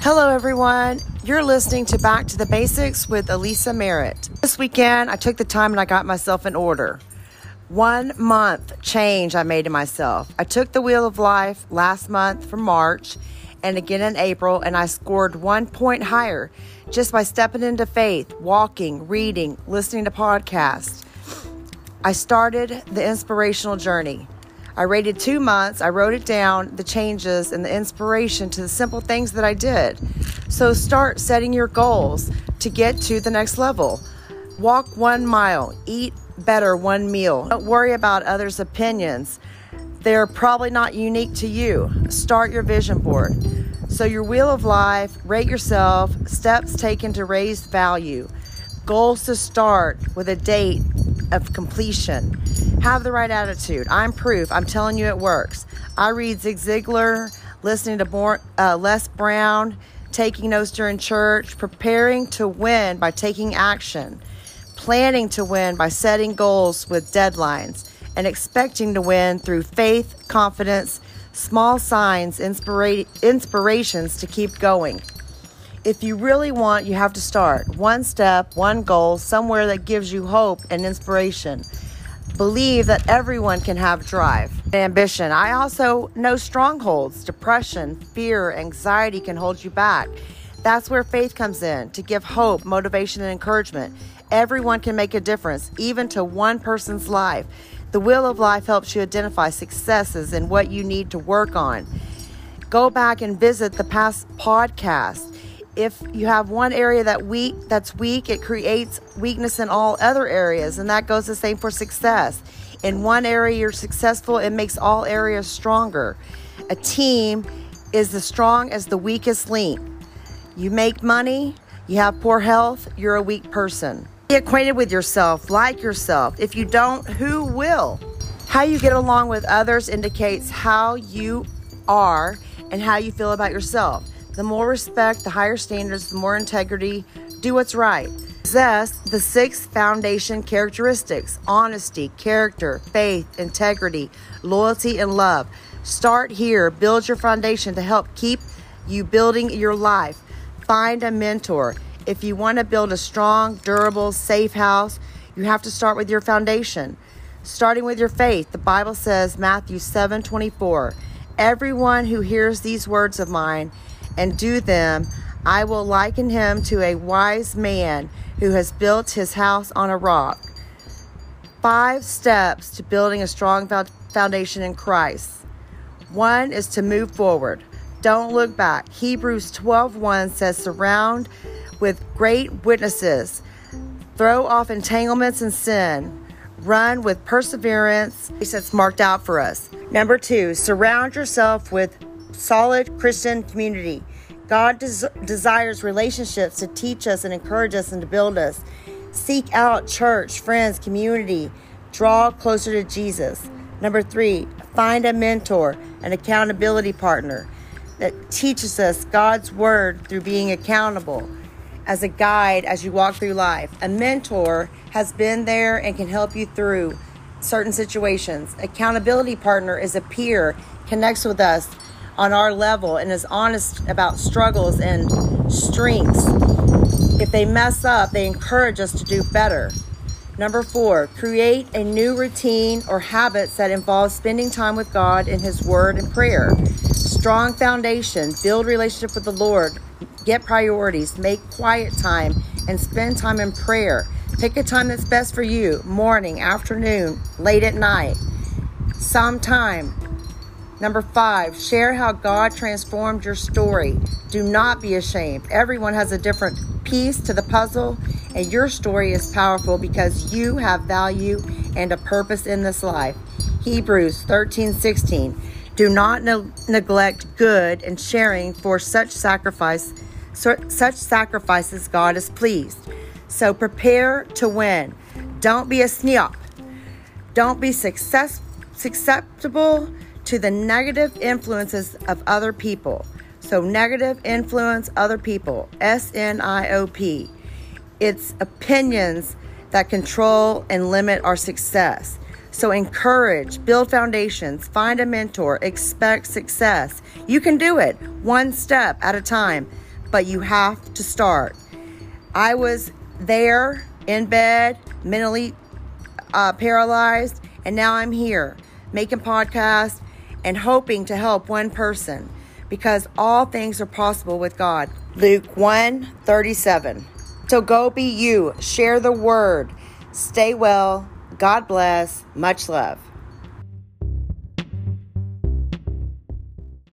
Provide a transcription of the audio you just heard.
Hello, everyone. You're listening to Back to the Basics with Elisa Merritt. This weekend, I took the time and I got myself in order. One month change I made to myself. I took the wheel of life last month for March and again in April, and I scored one point higher just by stepping into faith, walking, reading, listening to podcasts. I started the inspirational journey. I rated two months. I wrote it down, the changes and the inspiration to the simple things that I did. So start setting your goals to get to the next level. Walk one mile, eat better one meal. Don't worry about others' opinions. They're probably not unique to you. Start your vision board. So, your wheel of life, rate yourself, steps taken to raise value, goals to start with a date of completion. Have the right attitude. I'm proof. I'm telling you it works. I read Zig Ziglar, listening to more, uh, Les Brown, taking notes during church, preparing to win by taking action, planning to win by setting goals with deadlines, and expecting to win through faith, confidence, small signs, inspira- inspirations to keep going. If you really want, you have to start. One step, one goal, somewhere that gives you hope and inspiration. Believe that everyone can have drive and ambition. I also know strongholds, depression, fear, anxiety can hold you back. That's where faith comes in to give hope, motivation, and encouragement. Everyone can make a difference, even to one person's life. The Wheel of Life helps you identify successes and what you need to work on. Go back and visit the past podcast if you have one area that weak that's weak it creates weakness in all other areas and that goes the same for success. In one area you're successful it makes all areas stronger. A team is as strong as the weakest link. You make money you have poor health you're a weak person. Be acquainted with yourself like yourself. If you don't who will? How you get along with others indicates how you are and how you feel about yourself the more respect, the higher standards, the more integrity. Do what's right. Possess the six foundation characteristics honesty, character, faith, integrity, loyalty, and love. Start here. Build your foundation to help keep you building your life. Find a mentor. If you want to build a strong, durable, safe house, you have to start with your foundation. Starting with your faith, the Bible says, Matthew 7 24, everyone who hears these words of mine and do them, I will liken him to a wise man who has built his house on a rock. Five steps to building a strong foundation in Christ. One is to move forward. Don't look back. Hebrews 12:1 says surround with great witnesses. Throw off entanglements and sin. Run with perseverance. It's marked out for us. Number 2, surround yourself with solid Christian community. God des- desires relationships to teach us and encourage us and to build us. Seek out church, friends, community. Draw closer to Jesus. Number three, find a mentor, an accountability partner that teaches us God's word through being accountable as a guide as you walk through life. A mentor has been there and can help you through certain situations. Accountability partner is a peer, connects with us on our level and is honest about struggles and strengths. If they mess up, they encourage us to do better. Number four, create a new routine or habits that involve spending time with God in His Word and prayer. Strong foundation, build relationship with the Lord, get priorities, make quiet time, and spend time in prayer. Pick a time that's best for you morning, afternoon, late at night. Sometime Number five, share how God transformed your story. Do not be ashamed. Everyone has a different piece to the puzzle, and your story is powerful because you have value and a purpose in this life. Hebrews 13 16. Do not ne- neglect good and sharing for such sacrifice such sacrifices God is pleased. So prepare to win. Don't be a SNIOP. Don't be success, susceptible to the negative influences of other people. So, negative influence other people, S N I O P. It's opinions that control and limit our success. So encourage, build foundations, find a mentor, expect success. You can do it one step at a time, but you have to start. I was there in bed, mentally uh, paralyzed, and now I'm here making podcasts and hoping to help one person because all things are possible with God. Luke 1 37. So go be you, share the word, stay well, God bless, much love.